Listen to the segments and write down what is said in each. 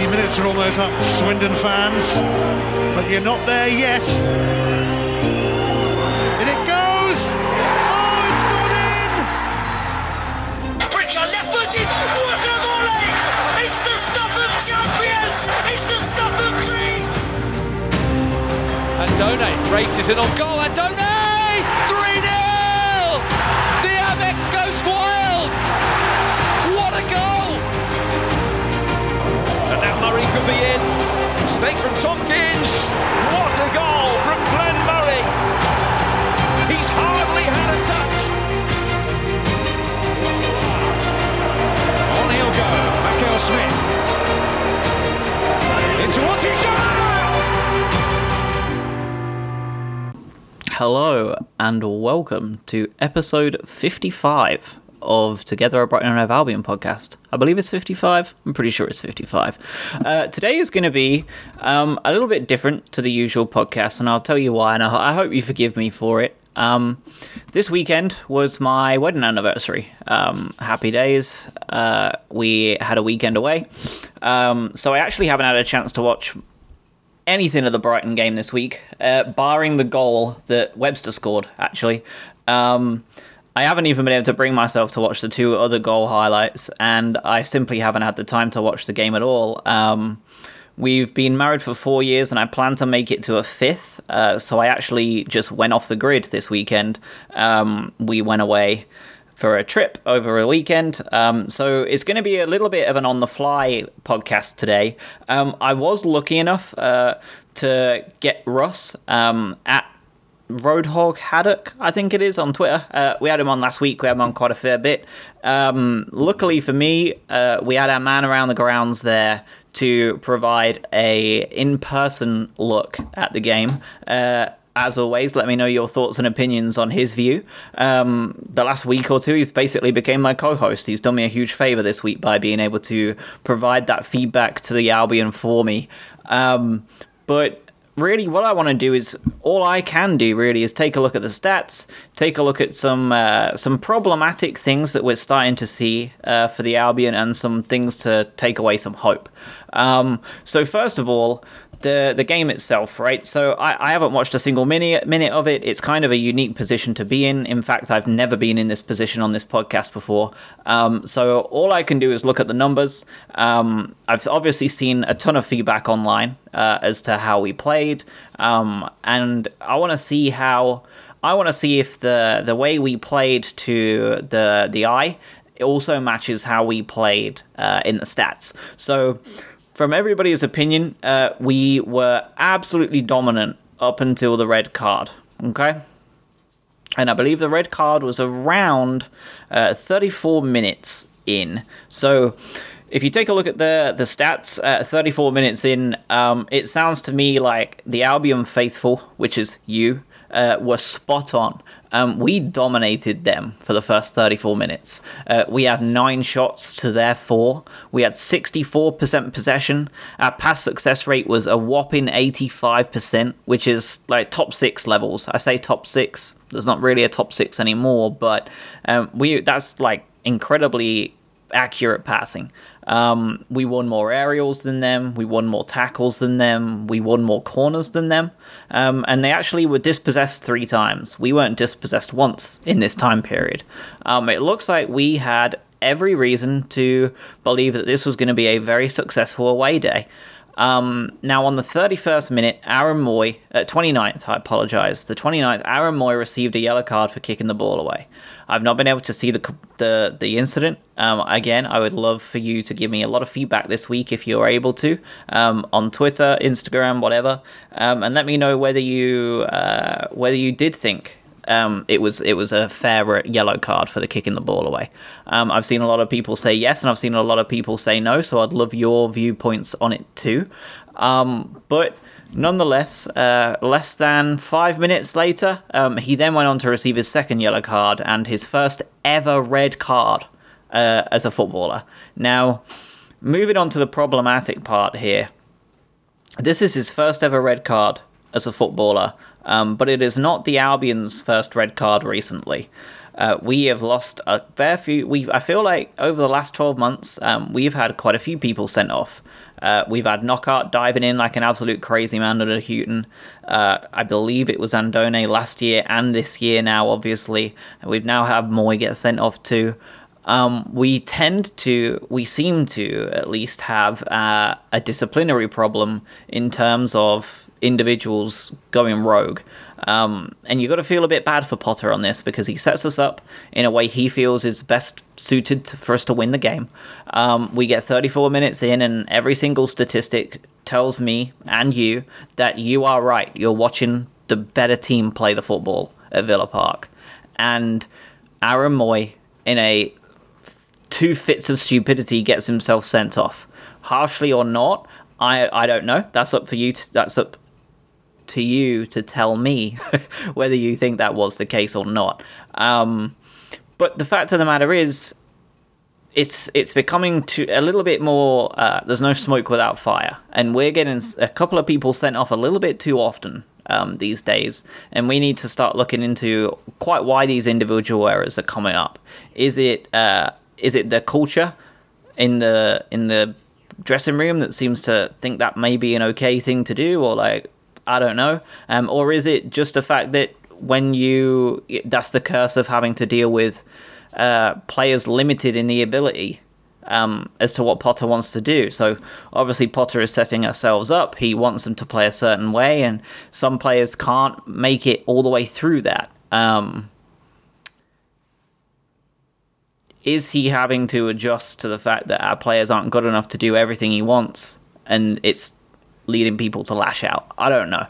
90 minutes are almost up, Swindon fans, but you're not there yet. And it goes! Oh, it's gone in! Pritchard left footed, what a volley! It's the stuff of champions! It's the stuff of dreams! Andone races in on goal. Andone! Murray could be in. From Tompkins. What a goal from Glenn Murray. He's hardly had a touch. On he'll go. Smith. Into. Hello and welcome to episode 55 of Together a Brighton and Hove Albion podcast. I believe it's 55. I'm pretty sure it's 55. Uh, today is going to be um, a little bit different to the usual podcast, and I'll tell you why, and I, I hope you forgive me for it. Um, this weekend was my wedding anniversary. Um, happy days. Uh, we had a weekend away. Um, so I actually haven't had a chance to watch anything of the Brighton game this week, uh, barring the goal that Webster scored, actually. Um, I haven't even been able to bring myself to watch the two other goal highlights, and I simply haven't had the time to watch the game at all. Um, we've been married for four years, and I plan to make it to a fifth, uh, so I actually just went off the grid this weekend. Um, we went away for a trip over a weekend. Um, so it's going to be a little bit of an on the fly podcast today. Um, I was lucky enough uh, to get Russ um, at Roadhog Haddock, I think it is on Twitter. Uh, we had him on last week. We had him on quite a fair bit. Um, luckily for me, uh, we had our man around the grounds there to provide a in-person look at the game. Uh, as always, let me know your thoughts and opinions on his view. Um, the last week or two, he's basically became my co-host. He's done me a huge favor this week by being able to provide that feedback to the Albion for me. Um, but really what I want to do is all I can do really is take a look at the stats, take a look at some uh, some problematic things that we're starting to see uh, for the Albion, and some things to take away some hope. Um, so first of all, the the game itself, right? So I, I haven't watched a single minute minute of it. It's kind of a unique position to be in. In fact, I've never been in this position on this podcast before. Um, so all I can do is look at the numbers. Um, I've obviously seen a ton of feedback online uh, as to how we played, um, and I want to see how. I want to see if the the way we played to the the eye also matches how we played uh, in the stats. So from everybody's opinion, uh, we were absolutely dominant up until the red card. Okay? And I believe the red card was around uh, 34 minutes in. So if you take a look at the the stats, uh, 34 minutes in, um, it sounds to me like the Albion faithful, which is you, uh, were spot on. Um, we dominated them for the first 34 minutes. Uh, we had nine shots to their four. We had 64% possession. Our pass success rate was a whopping 85%, which is like top six levels. I say top six. There's not really a top six anymore, but um, we that's like incredibly accurate passing. Um, we won more aerials than them. We won more tackles than them. We won more corners than them. Um, and they actually were dispossessed three times. We weren't dispossessed once in this time period. Um, it looks like we had every reason to believe that this was going to be a very successful away day. Um, now, on the 31st minute, Aaron Mooy, uh, 29th, I apologise, the 29th, Aaron Mooy received a yellow card for kicking the ball away. I've not been able to see the the, the incident. Um, again, I would love for you to give me a lot of feedback this week if you're able to um, on Twitter, Instagram, whatever, um, and let me know whether you uh, whether you did think um, it was it was a fair yellow card for the kicking the ball away. Um, I've seen a lot of people say yes, and I've seen a lot of people say no. So I'd love your viewpoints on it too. Um, but nonetheless, uh, less than five minutes later, um, he then went on to receive his second yellow card and his first ever red card uh, as a footballer. Now, moving on to the problematic part here. This is his first ever red card as a footballer, um, but it is not the Albion's first red card recently. uh, we have lost a fair few. We I feel like over the last twelve months, um, we've had quite a few people sent off. Uh, we've had Knockaert diving in like an absolute crazy man under Hughton. Uh, I believe it was Andone last year and this year now, obviously. We've now had Mooy get sent off too. Um, we tend to, we seem to at least have uh, a disciplinary problem in terms of individuals going rogue. Um, and you got to feel a bit bad for Potter on this because he sets us up in a way he feels is best suited to, for us to win the game. Um, we get 34 minutes in, and every single statistic tells me and you that you are right. You're watching the better team play the football at Villa Park. And Aaron Mooy, in a two fits of stupidity, gets himself sent off. Harshly or not, I I don't know. That's up for you. To, that's up to you to tell me whether you think that was the case or not. Um, but the fact of the matter is, it's it's becoming to a little bit more. Uh, there's no smoke without fire, and we're getting a couple of people sent off a little bit too often um, these days, and we need to start looking into quite why these individual errors are coming up. Is it uh, is it the culture in the in the dressing room that seems to think that may be an okay thing to do, or like I don't know, um, or is it just the fact that when you that's the curse of having to deal with uh, players limited in the ability um, as to what Potter wants to do. So obviously Potter is setting ourselves up. He wants them to play a certain way, and some players can't make it all the way through that. Um, is he having to adjust to the fact that our players aren't good enough to do everything he wants, and it's leading people to lash out? I don't know.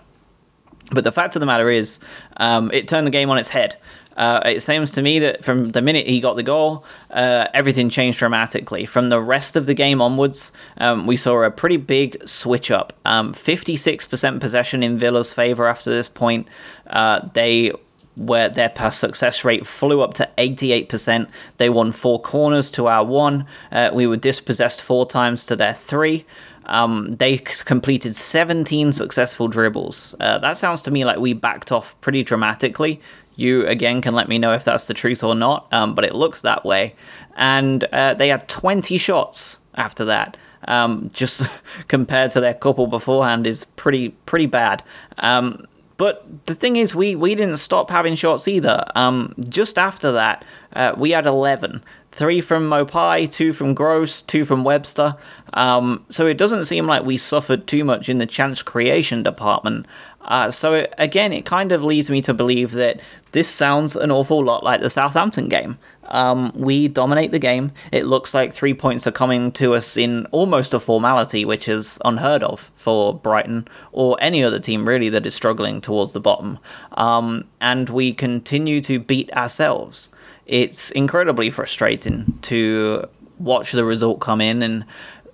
But the fact of the matter is, um, it turned the game on its head. Uh, it seems to me that from the minute he got the goal, uh, everything changed dramatically. From the rest of the game onwards, um, we saw a pretty big switch up. Um, 56% possession in Villa's favour after this point. Uh, they where their pass success rate flew up to 88%. They won four corners to our one. Uh, we were dispossessed four times to their three. Um, they completed 17 successful dribbles. Uh, that sounds to me like we backed off pretty dramatically. You again can let me know if that's the truth or not, um, but it looks that way. And uh, they had 20 shots after that. Um, just compared to their couple beforehand is pretty pretty bad. Um, but the thing is, we, we didn't stop having shots either. Um, just after that, uh, we had 11. Three from Maupay, two from Gross, two from Webster. Um, so it doesn't seem like we suffered too much in the chance creation department. Uh, so it, again, it kind of leads me to believe that this sounds an awful lot like the Southampton game. Um, we dominate the game. It looks like three points are coming to us in almost a formality, which is unheard of for Brighton or any other team really that is struggling towards the bottom. Um, and we continue to beat ourselves. It's incredibly frustrating to watch the result come in. And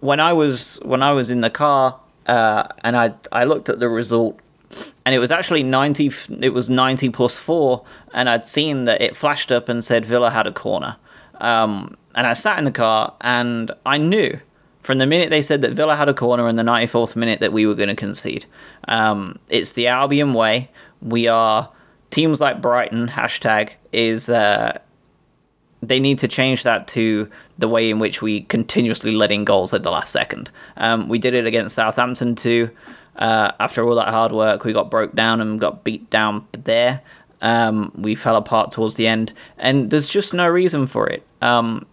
when I was when I was in the car uh, and I I looked at the result and it was actually 90 it was 90 plus 4 and i'd seen that it flashed up and said villa had a corner. Um, and i sat in the car and i knew from the minute they said that villa had a corner in the 94th minute that we were going to concede. Um, it's the albion way. We are teams like brighton hashtag is uh, they need to change that to the way in which we continuously let in goals at the last second. Um, we did it against Southampton too. Uh, after all that hard work, we got broke down and got beat down there. Um, we fell apart towards the end, and there's just no reason for it. Um,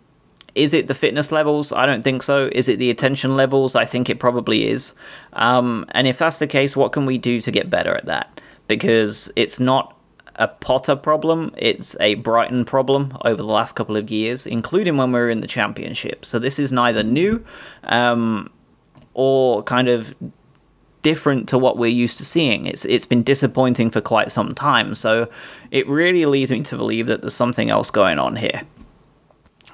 is it the fitness levels? I don't think so. Is it the attention levels? I think it probably is. Um, and if that's the case, what can we do to get better at that? Because it's not a Potter problem, it's a Brighton problem over the last couple of years, including when we were in the Championship. So this is neither new um, or kind of different to what we're used to seeing. It's it's been disappointing for quite some time, so it really leads me to believe that there's something else going on here.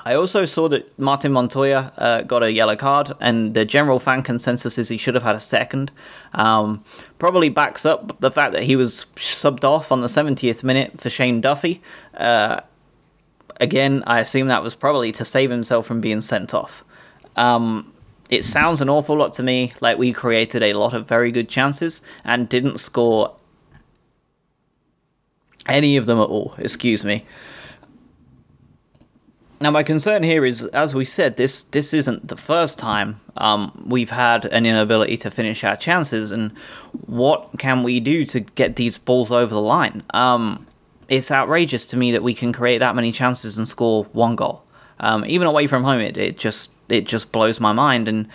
I also saw that Martin Montoya uh, got a yellow card, and the general fan consensus is he should have had a second. Um, probably backs up the fact that he was subbed off on the 70th minute for Shane Duffy. Uh, again, I assume that was probably to save himself from being sent off. Um, it sounds an awful lot to me like we created a lot of very good chances and didn't score any of them at all. Excuse me. Now, my concern here is, as we said, this this isn't the first time um, we've had an inability to finish our chances, and what can we do to get these balls over the line? Um, it's outrageous to me that we can create that many chances and score one goal, um, even away from home. It, it just it just blows my mind. And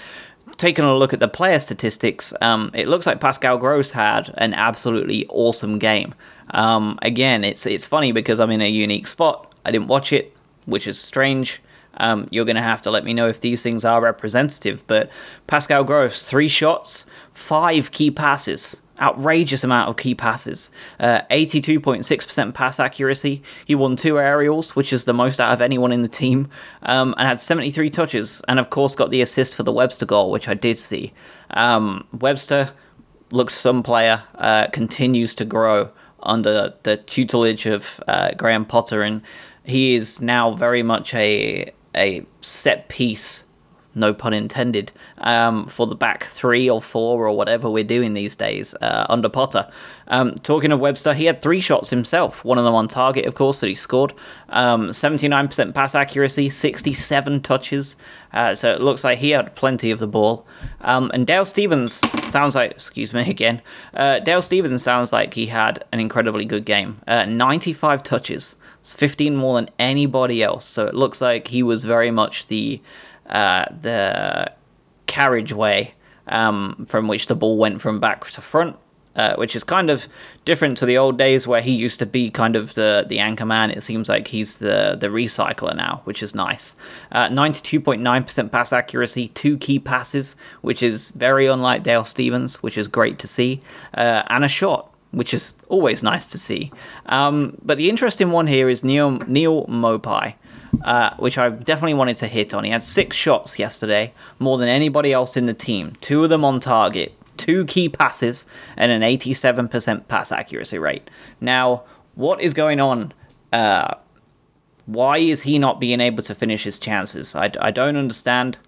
taking a look at the player statistics, um, it looks like Pascal Gross had an absolutely awesome game. Um, again, it's it's funny because I'm in a unique spot. I didn't watch it which is strange. Um, you're going to have to let me know if these things are representative. But Pascal Gross, three shots, five key passes. Outrageous amount of key passes. Uh, 82.6% pass accuracy. He won two aerials, which is the most out of anyone in the team, um, and had 73 touches. And of course, got the assist for the Webster goal, which I did see. Um, Webster looks some player, uh, continues to grow under the tutelage of uh, Graham Potter and he is now very much a a set piece no pun intended, um, for the back three or four or whatever we're doing these days uh, under Potter. Um, talking of Webster, he had three shots himself, one of them on target, of course, that he scored. Um, 79% pass accuracy, 67 touches, uh, so it looks like he had plenty of the ball. Um, and Dale Stephens sounds like, excuse me again, uh, Dale Stephens sounds like he had an incredibly good game. Uh, 95 touches, it's 15 more than anybody else, so it looks like he was very much the uh, the carriageway um, from which the ball went from back to front. Uh, which is kind of different to the old days where he used to be kind of the, the anchor man. It seems like he's the, the recycler now, which is nice. Uh, 92.9% pass accuracy, two key passes, which is very unlike Dale Stephens, which is great to see, uh, and a shot, which is always nice to see. Um, but the interesting one here is Neil, Neal Maupay uh, which I definitely wanted to hit on. He had six shots yesterday, more than anybody else in the team. Two of them on target, two key passes, and an 87% pass accuracy rate. Now, what is going on? Uh, why is he not being able to finish his chances? I, I don't understand.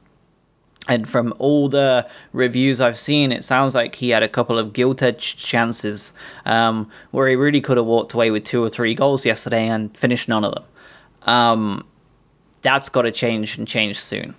And from all the reviews I've seen, it sounds like he had a couple of gilt edged chances um, where he really could have walked away with two or three goals yesterday and finished none of them. Um, that's got to change and change soon.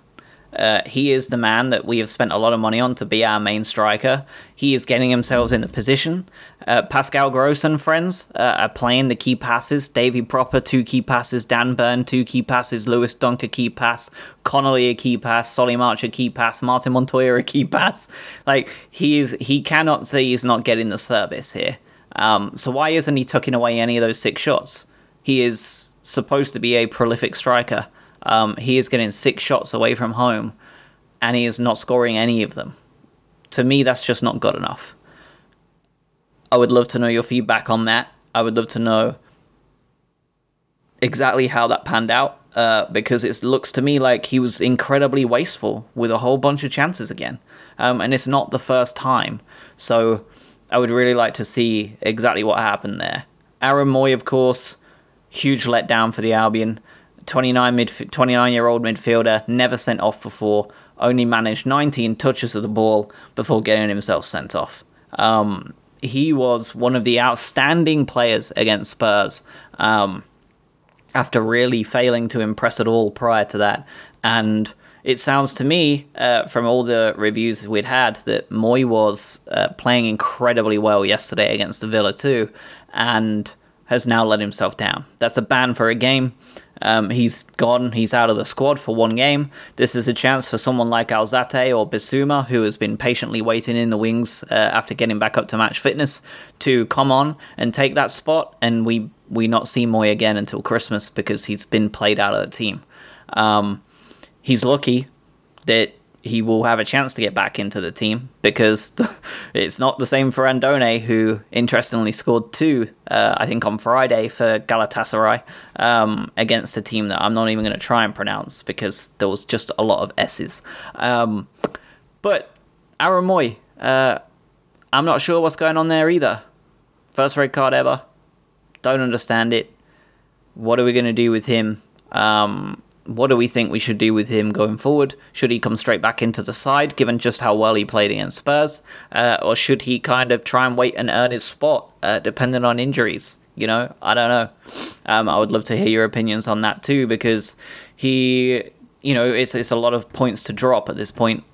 Uh, he is the man that we have spent a lot of money on to be our main striker. He is getting himself in the position. Uh, Pascal Gross and friends uh, are playing the key passes. Davy Pröpper, two key passes. Dan Burn, two key passes. Lewis Dunk, a key pass. Connolly, a key pass. Solly March, a key pass. Martin Montoya, a key pass. Like, he is, he cannot say he's not getting the service here. Um, so why isn't he tucking away any of those six shots? He is supposed to be a prolific striker. Um, he is getting six shots away from home, and he is not scoring any of them. To me, that's just not good enough. I would love to know your feedback on that. I would love to know exactly how that panned out uh, because it looks to me like he was incredibly wasteful with a whole bunch of chances again. Um, and it's not the first time. So I would really like to see exactly what happened there. Aaron Mooy, of course, huge letdown for the Albion. 29 mid 29 year old midfielder, never sent off before, only managed 19 touches of the ball before getting himself sent off. Um, he was one of the outstanding players against Spurs um, after really failing to impress at all prior to that. And it sounds to me, uh, from all the reviews we'd had, that Mooy was uh, playing incredibly well yesterday against the Villa too, and has now let himself down. That's a ban for a game. Um, he's gone. He's out of the squad for one game. This is a chance for someone like Alzate or Bissouma, who has been patiently waiting in the wings uh, after getting back up to match fitness, to come on and take that spot. And we we not see Mooy again until Christmas because he's been played out of the team. Um, he's lucky that he will have a chance to get back into the team because it's not the same for Andone, who interestingly scored two, uh, I think, on Friday for Galatasaray um, against a team that I'm not even going to try and pronounce because there was just a lot of S's. Um, but Aaron Mooy, uh, I'm not sure what's going on there either. First red card ever. Don't understand it. What are we going to do with him? Um, what do we think we should do with him going forward? Should he come straight back into the side, given just how well he played against Spurs, uh, or should he kind of try and wait and earn his spot, uh, depending on injuries? You know, I don't know. Um, I would love to hear your opinions on that too, because he, you know, it's it's a lot of points to drop at this point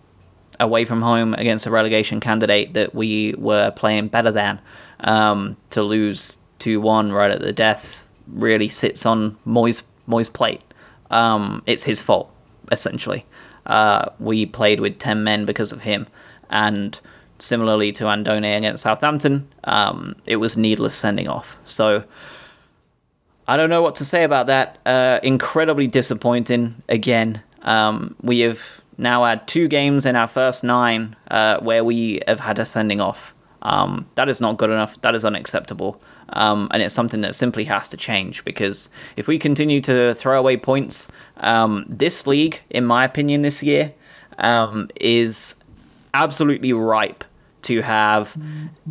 away from home against a relegation candidate that we were playing better than. Um, to lose two one right at the death really sits on Mooy's Mooy's plate. Um, it's his fault essentially. Uh, we played with ten men because of him, and similarly to Andone against Southampton, um, it was needless sending off. So I don't know what to say about that. Uh, incredibly disappointing again. Um, we have now had two games in our first nine uh, where we have had a sending off. Um, that is not good enough. That is unacceptable. Um, and it's something that simply has to change because if we continue to throw away points, um, this league, in my opinion, this year um, is absolutely ripe to have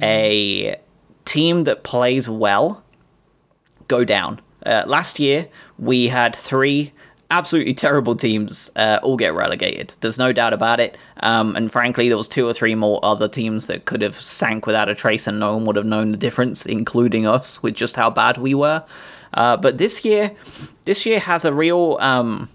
a team that plays well go down. Uh, last year, we had three absolutely terrible teams uh, all get relegated. There's no doubt about it. Um, and frankly, there was two or three more other teams that could have sank without a trace, and no one would have known the difference, including us, with just how bad we were. Uh, but this year, this year has a real. Um,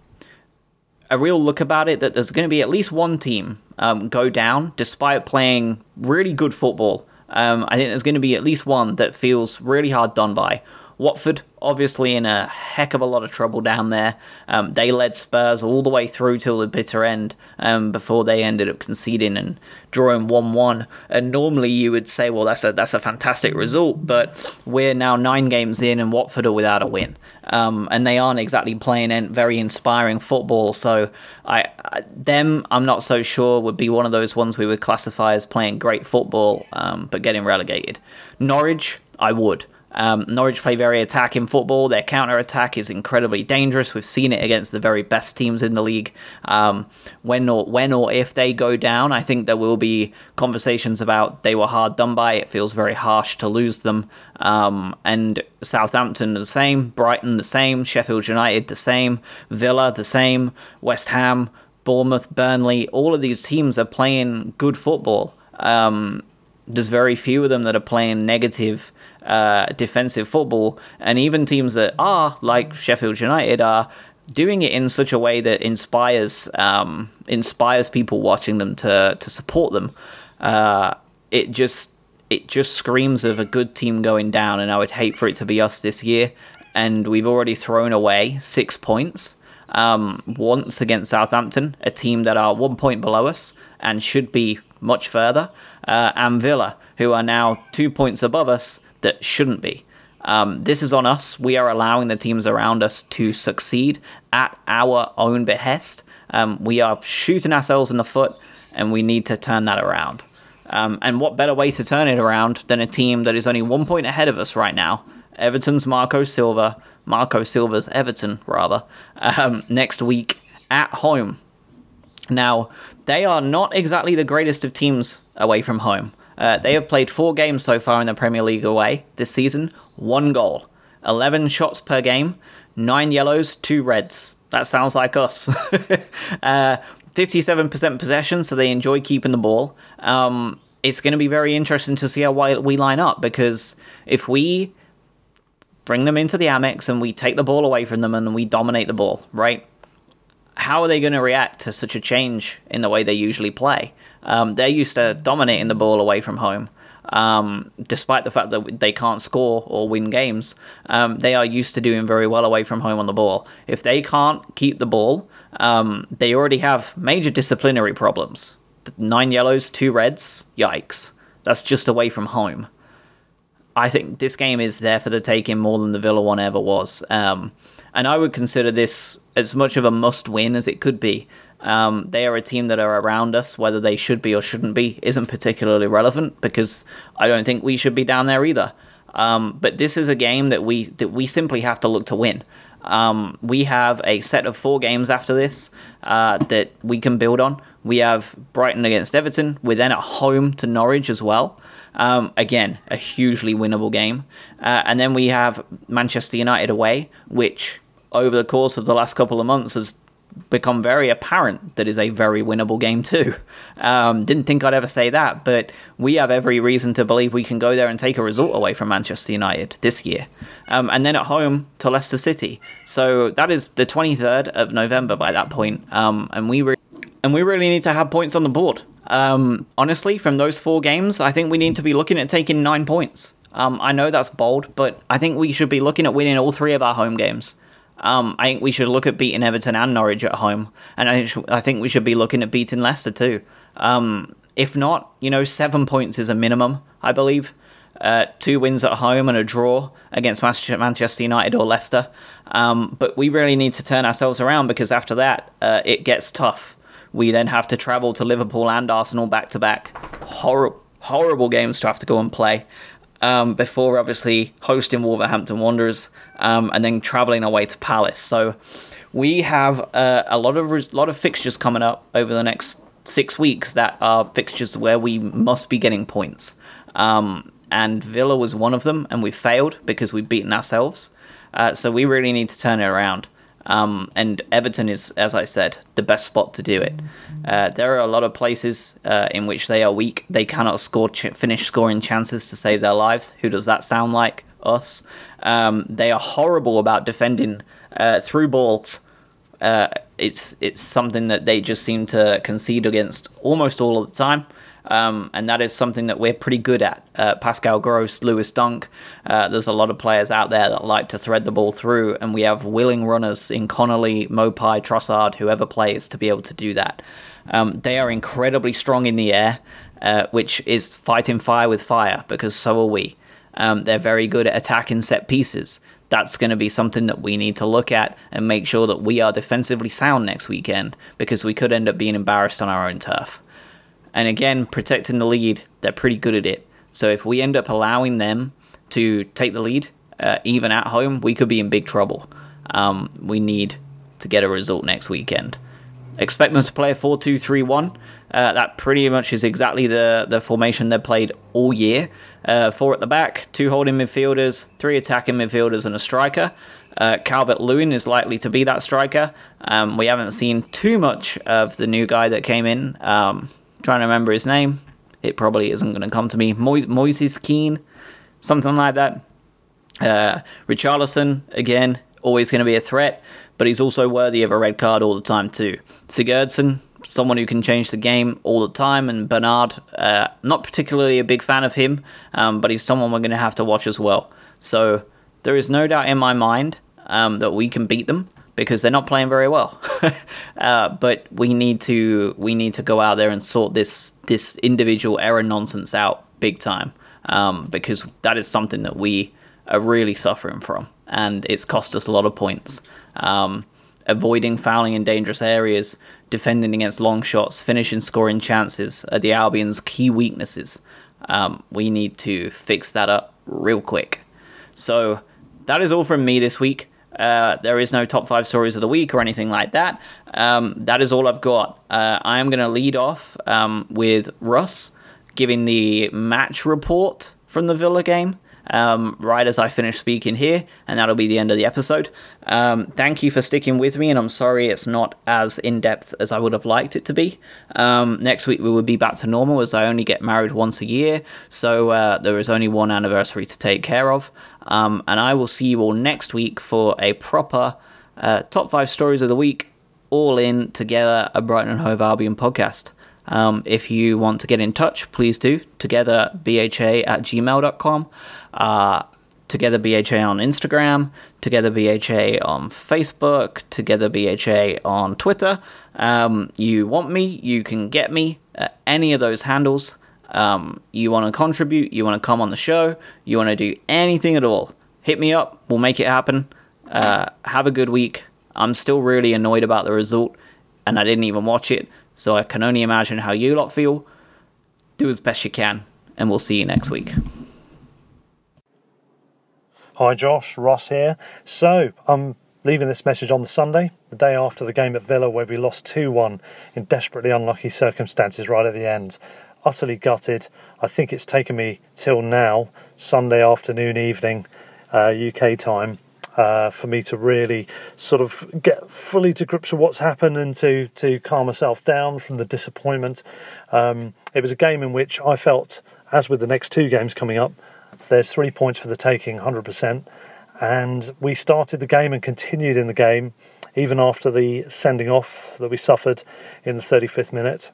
a real look about it that there's going to be at least one team um, go down despite playing really good football. Um, I think there's going to be at least one that feels really hard done by. Watford, obviously, in a heck of a lot of trouble down there. Um, they led Spurs all the way through till the bitter end um, before they ended up conceding and drawing 1 1. And normally you would say, well, that's a, that's a fantastic result, but we're now nine games in and Watford are without a win. Um, and they aren't exactly playing very inspiring football. So I, I, them, I'm not so sure would be one of those ones we would classify as playing great football, um, but getting relegated. Norwich, I would. Um, Norwich play very attacking football. Their counter attack is incredibly dangerous. We've seen it against the very best teams in the league. Um, when or when or if they go down, I think there will be conversations about they were hard done by. It feels very harsh to lose them. Um, and Southampton the same, Brighton the same, Sheffield United the same, Villa the same, West Ham, Bournemouth, Burnley. All of these teams are playing good football. Um, there's very few of them that are playing negative uh, defensive football, and even teams that are like Sheffield United are doing it in such a way that inspires um, inspires people watching them to to support them. Uh, it just it just screams of a good team going down, and I would hate for it to be us this year. And we've already thrown away six points um, once against Southampton, a team that are one point below us and should be much further, uh, and Villa, who are now two points above us that shouldn't be. Um, this is on us. We are allowing the teams around us to succeed at our own behest. Um, we are shooting ourselves in the foot, and we need to turn that around. Um, and what better way to turn it around than a team that is only one point ahead of us right now? Everton's Marco Silva, Marco Silva's Everton, rather, um, next week at home. Now, they are not exactly the greatest of teams away from home. Uh, they have played four games so far in the Premier League away this season, one goal, 11 shots per game, nine yellows, two reds. That sounds like us. uh, 57% possession, so they enjoy keeping the ball. Um, it's going to be very interesting to see how we line up because if we bring them into the Amex and we take the ball away from them and we dominate the ball, right? How are they going to react to such a change in the way they usually play? Um, they're used to dominating the ball away from home. Um, despite the fact that they can't score or win games, um, they are used to doing very well away from home on the ball. If they can't keep the ball, um, they already have major disciplinary problems. Nine yellows, two reds, yikes. That's just away from home. I think this game is there for the taking more than the Villa one ever was. Um, and I would consider this as much of a must win as it could be. Um, they are a team that are around us. Whether they should be or shouldn't be isn't particularly relevant because I don't think we should be down there either. Um, but this is a game that we that we simply have to look to win. Um, we have a set of four games after this uh, that we can build on. We have Brighton against Everton. We're then at home to Norwich as well. Um, again, a hugely winnable game. Uh, and then we have Manchester United away, which over the course of the last couple of months has become very apparent that is a very winnable game too. Um, didn't think I'd ever say that, but we have every reason to believe we can go there and take a result away from Manchester United this year, um, and then at home to Leicester City. So that is the 23rd of November by that point, um, and we re- and we really need to have points on the board. Um, honestly, from those four games, I think we need to be looking at taking nine points. Um, I know that's bold, but I think we should be looking at winning all three of our home games. Um, I think we should look at beating Everton and Norwich at home, and I, sh- I think we should be looking at beating Leicester too. Um, if not, you know, seven points is a minimum, I believe. Uh, two wins at home and a draw against Manchester United or Leicester. Um, but we really need to turn ourselves around because after that, uh, it gets tough. We then have to travel to Liverpool and Arsenal back to back. Horrible, horrible games to have to go and play um, before obviously hosting Wolverhampton Wanderers um, and then travelling away to Palace. So we have uh, a lot of res- lot of fixtures coming up over the next six weeks that are fixtures where we must be getting points. Um, and Villa was one of them, and we failed because we've beaten ourselves. Uh, so we really need to turn it around. Um, and Everton is, as I said, the best spot to do it. Uh, there are a lot of places uh, in which they are weak. They cannot score, ch- finish scoring chances to save their lives. Who does that sound like? Us. Um, they are horrible about defending uh, through balls. Uh, it's it's something that they just seem to concede against almost all of the time. Um, and that is something that we're pretty good at. Uh, Pascal Gross, Lewis Dunk, uh, there's a lot of players out there that like to thread the ball through, and we have willing runners in Connolly, Maupay, Trossard, whoever plays to be able to do that. Um, they are incredibly strong in the air, uh, which is fighting fire with fire because so are we. Um, they're very good at attacking set pieces. That's going to be something that we need to look at and make sure that we are defensively sound next weekend because we could end up being embarrassed on our own turf. And again, protecting the lead, they're pretty good at it. So if we end up allowing them to take the lead, uh, even at home, we could be in big trouble. Um, we need to get a result next weekend. Expect them to play a 4 2 3 1. Uh, that pretty much is exactly the, the formation they've played all year. Uh, four at the back, two holding midfielders, three attacking midfielders, and a striker. Uh, Calvert Lewin is likely to be that striker. Um, we haven't seen too much of the new guy that came in. Um, trying to remember his name. It probably isn't going to come to me. Mo- Moises Keane, something like that. Uh, Richarlison, again, always going to be a threat, but he's also worthy of a red card all the time, too. Sigurdsson, someone who can change the game all the time, and Bernard, uh, not particularly a big fan of him, um, but he's someone we're going to have to watch as well. So there is no doubt in my mind um, that we can beat them because they're not playing very well. uh, but we need to we need to go out there and sort this this individual error nonsense out big time um, because that is something that we are really suffering from, and it's cost us a lot of points. Um, avoiding fouling in dangerous areas, defending against long shots, finishing scoring chances are the Albion's key weaknesses. Um, we need to fix that up real quick. So that is all from me this week. Uh, there is no top five stories of the week or anything like that. Um, that is all I've got. Uh, I am going to lead off um, with Russ giving the match report from the Villa game. Um, right as I finish speaking here, and that'll be the end of the episode. Um, thank you for sticking with me, and I'm sorry it's not as in depth as I would have liked it to be. Um, next week we will be back to normal as I only get married once a year, so uh, there is only one anniversary to take care of. Um, and I will see you all next week for a proper uh, top five stories of the week, all in together, a Brighton and Hove Albion podcast. Um, if you want to get in touch, please do. Together, BHA at gmail.com. Uh, Together BHA on Instagram, Together BHA on Facebook, Together BHA on Twitter. Um, you want me, you can get me at any of those handles. Um, you want to contribute, you want to come on the show, you want to do anything at all, hit me up, we'll make it happen. Uh, have a good week. I'm still really annoyed about the result, and I didn't even watch it, so I can only imagine how you lot feel. Do as best you can, and we'll see you next week. Hi Josh, Ross here. So, I'm leaving this message on the Sunday, the day after the game at Villa where we lost 2 1 in desperately unlucky circumstances right at the end. Utterly gutted. I think it's taken me till now, Sunday afternoon, evening, uh, UK time, uh, for me to really sort of get fully to grips with what's happened and to, to calm myself down from the disappointment. Um, it was a game in which I felt, as with the next two games coming up, there's three points for the taking, 100%. And we started the game and continued in the game, even after the sending off that we suffered in the 35th minute.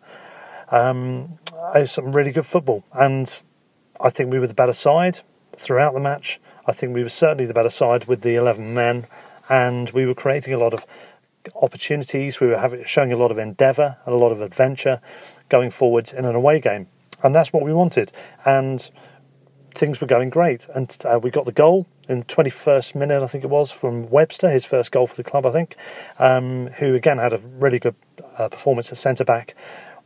Um, some really good football, and I think we were the better side throughout the match. I think we were certainly the better side with the 11 men, and we were creating a lot of opportunities. We were having, showing a lot of endeavour and a lot of adventure going forward in an away game, and that's what we wanted. And things were going great, and uh, we got the goal in the 21st minute, I think it was, from Webster, his first goal for the club, I think, um, who again had a really good uh, performance at centre back.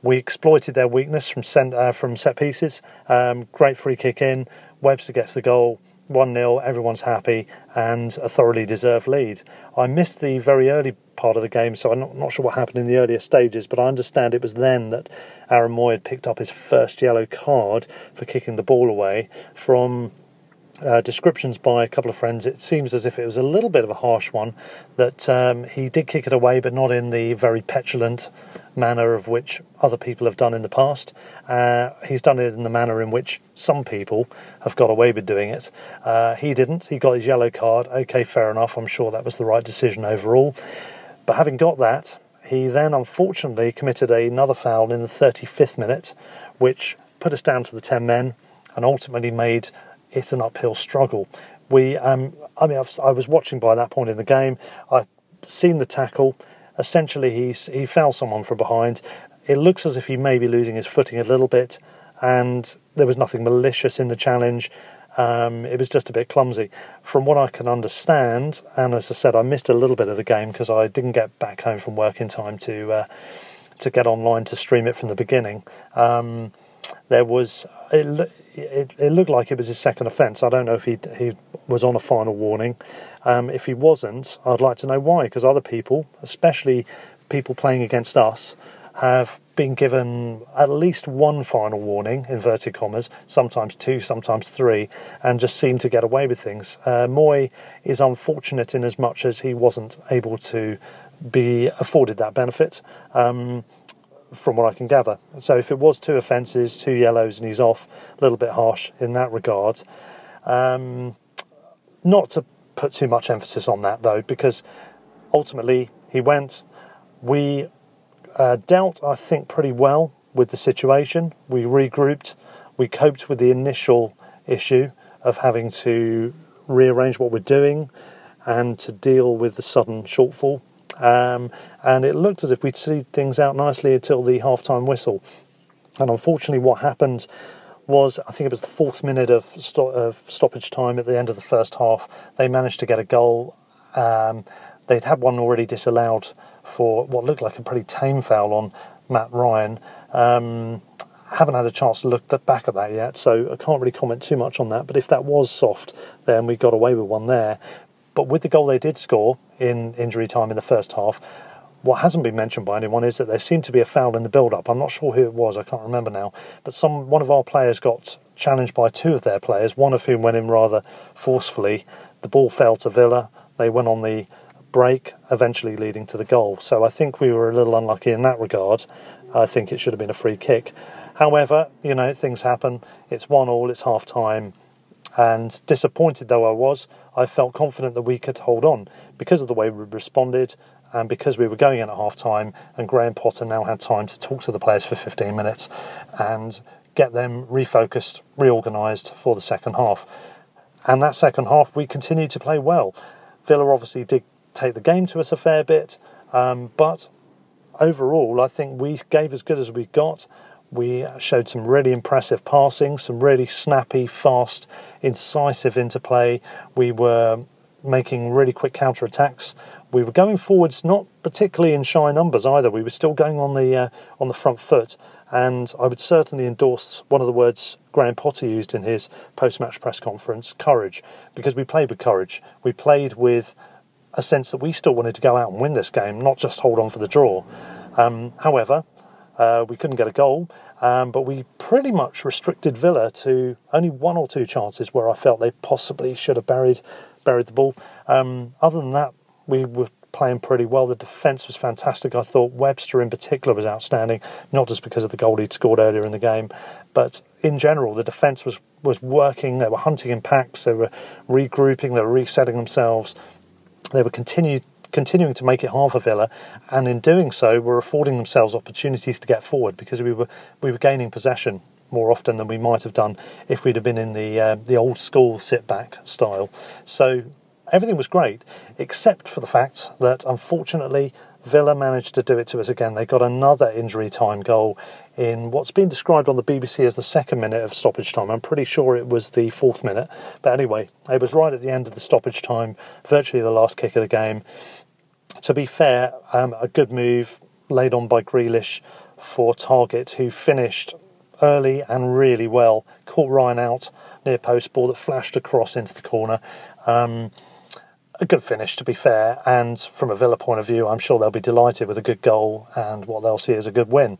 We exploited their weakness from uh, from set pieces. Um, great free kick in. Webster gets the goal. 1 0, everyone's happy, and a thoroughly deserved lead. I missed the very early part of the game, so I'm not, not sure what happened in the earlier stages, but I understand it was then that Aaron Mooy had picked up his first yellow card for kicking the ball away from uh, descriptions by a couple of friends, it seems as if it was a little bit of a harsh one. That um, he did kick it away, but not in the very petulant manner of which other people have done in the past. Uh, he's done it in the manner in which some people have got away with doing it. Uh, he didn't. He got his yellow card. Okay, fair enough. I'm sure that was the right decision overall. But having got that, he then unfortunately committed another foul in the 35th minute, which put us down to the 10 men and ultimately made it an uphill struggle. We, um, I mean, I've, i was watching by that point in the game. I've seen the tackle. Essentially, he's he fouled someone from behind. It looks as if he may be losing his footing a little bit, and there was nothing malicious in the challenge. Um, it was just a bit clumsy. From what I can understand, and as I said, I missed a little bit of the game because I didn't get back home from work in time to uh, to get online to stream it from the beginning. Um, there was it, it, it, looked like it was his second offence. I don't know if he he was on a final warning. Um, if he wasn't, I'd like to know why. Because other people, especially people playing against us, have been given at least one final warning, inverted commas, sometimes two, sometimes three, and just seem to get away with things. Uh, Mooy is unfortunate in as much as he wasn't able to be afforded that benefit. Um, from what I can gather. So if it was two offences, two yellows, and he's off, a little bit harsh in that regard. Um, not to put too much emphasis on that though, because ultimately he went. We uh, dealt, I think, pretty well with the situation. We regrouped. We coped with the initial issue of having to rearrange what we're doing and to deal with the sudden shortfall um, and it looked as if we'd see things out nicely until the half-time whistle. And unfortunately, what happened was I think it was the fourth minute of, of stoppage time at the end of the first half. They managed to get a goal. Um, they'd had one already disallowed for what looked like a pretty tame foul on Matt Ryan. Um, haven't had a chance to look back at that yet, so I can't really comment too much on that. But if that was soft, then we got away with one there. But with the goal they did score in injury time in the first half, what hasn't been mentioned by anyone is that there seemed to be a foul in the build-up. I'm not sure who it was. I can't remember now. But some one of our players got challenged by two of their players. One of whom went in rather forcefully. The ball fell to Villa. They went on the break, eventually leading to the goal. So I think we were a little unlucky in that regard. I think it should have been a free kick. However, you know things happen. It's one all. It's half time. And disappointed though I was, I felt confident that we could hold on because of the way we responded and because we were going in at half time and Graham Potter now had time to talk to the players for 15 minutes and get them refocused, reorganised for the second half. And that second half, we continued to play well. Villa obviously did take the game to us a fair bit, um, but overall, I think we gave as good as we got. We showed some really impressive passing, some really snappy, fast, incisive interplay. We were making really quick counter attacks. We were going forwards, not particularly in shy numbers either. We were still going on the uh, on the front foot, and I would certainly endorse one of the words Graham Potter used in his post-match press conference: courage, because we played with courage. We played with a sense that we still wanted to go out and win this game, not just hold on for the draw. Um, however, uh, we couldn't get a goal, um, but we pretty much restricted Villa to only one or two chances where I felt they possibly should have buried buried the ball. Um, other than that, we were playing pretty well. The defence was fantastic. I thought Webster in particular was outstanding, not just because of the goal he'd scored earlier in the game, but in general, the defence was, was working. They were hunting in packs, they were regrouping, they were resetting themselves. They were continued continuing to make it half a Villa, and in doing so, were affording themselves opportunities to get forward because we were we were gaining possession more often than we might have done if we'd have been in the uh, the old school sit back style. So everything was great, except for the fact that unfortunately Villa managed to do it to us again. They got another injury time goal in what's been described on the BBC as the second minute of stoppage time. I'm pretty sure it was the fourth minute, but anyway, it was right at the end of the stoppage time, virtually the last kick of the game. To be fair, um, a good move laid on by Grealish for Targett, who finished early and really well. Caught Ryan out near post ball that flashed across into the corner. Um, a good finish, to be fair, and from a Villa point of view, I'm sure they'll be delighted with a good goal and what they'll see as a good win.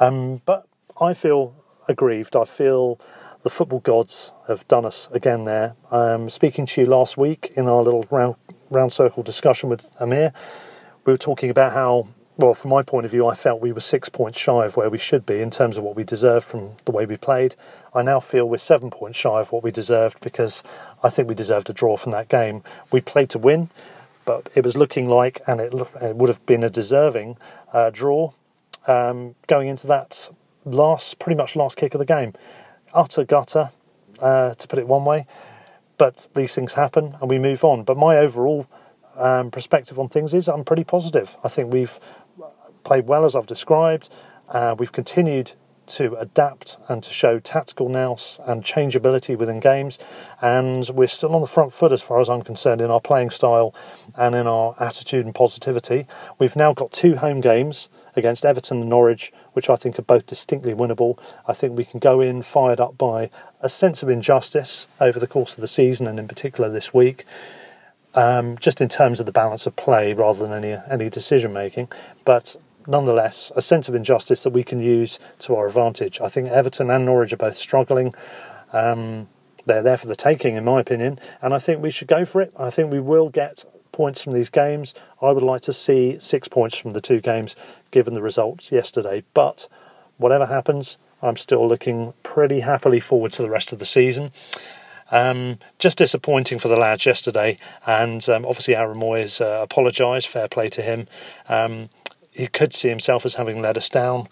Um, but I feel aggrieved. I feel the football gods have done us again there. Um, speaking to you last week in our little round, round circle discussion with Amir, we were talking about how well, from my point of view, I felt we were six points shy of where we should be in terms of what we deserved from the way we played. I now feel we're seven points shy of what we deserved because I think we deserved a draw from that game. We played to win, but it was looking like, and it, it would have been a deserving uh, draw um, going into that last, pretty much last kick of the game. Utter gutter, uh, to put it one way. But these things happen and we move on. But my overall um, perspective on things is I'm pretty positive. I think we've played well as I've described. Uh, we've continued to adapt and to show tactical nous and changeability within games, and we're still on the front foot as far as I'm concerned in our playing style and in our attitude and positivity. We've now got two home games against Everton and Norwich, which I think are both distinctly winnable. I think we can go in fired up by a sense of injustice over the course of the season and in particular this week. Um, just in terms of the balance of play rather than any any decision making, but nonetheless a sense of injustice that we can use to our advantage. I think Everton and Norwich are both struggling. Um, they're there for the taking, in my opinion, and I think we should go for it. I think we will get points from these games. I would like to see six points from the two games, given the results yesterday. But whatever happens, I'm still looking pretty happily forward to the rest of the season. Um, just disappointing for the lads yesterday, and um, obviously Aaron Mooy's uh, apologised. Fair play to him. Um, he could see himself as having let us down.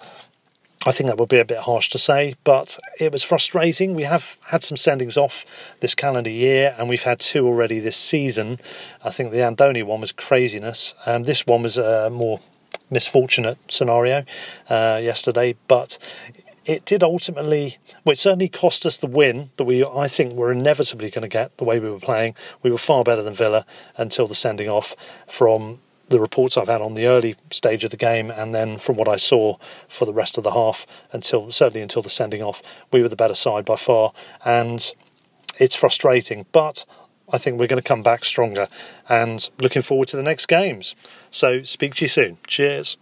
I think that would be a bit harsh to say, but it was frustrating. We have had some sendings off this calendar year, and we've had two already this season. I think the Andone one was craziness, and this one was a more misfortunate scenario uh, yesterday. But it did ultimately, well, it certainly cost us the win that we, I think, were inevitably going to get the way we were playing. We were far better than Villa until the sending off from the reports I've had on the early stage of the game, and then from what I saw for the rest of the half, until certainly until the sending off, we were the better side by far, and it's frustrating. But I think we're going to come back stronger, and looking forward to the next games. So speak to you soon. Cheers.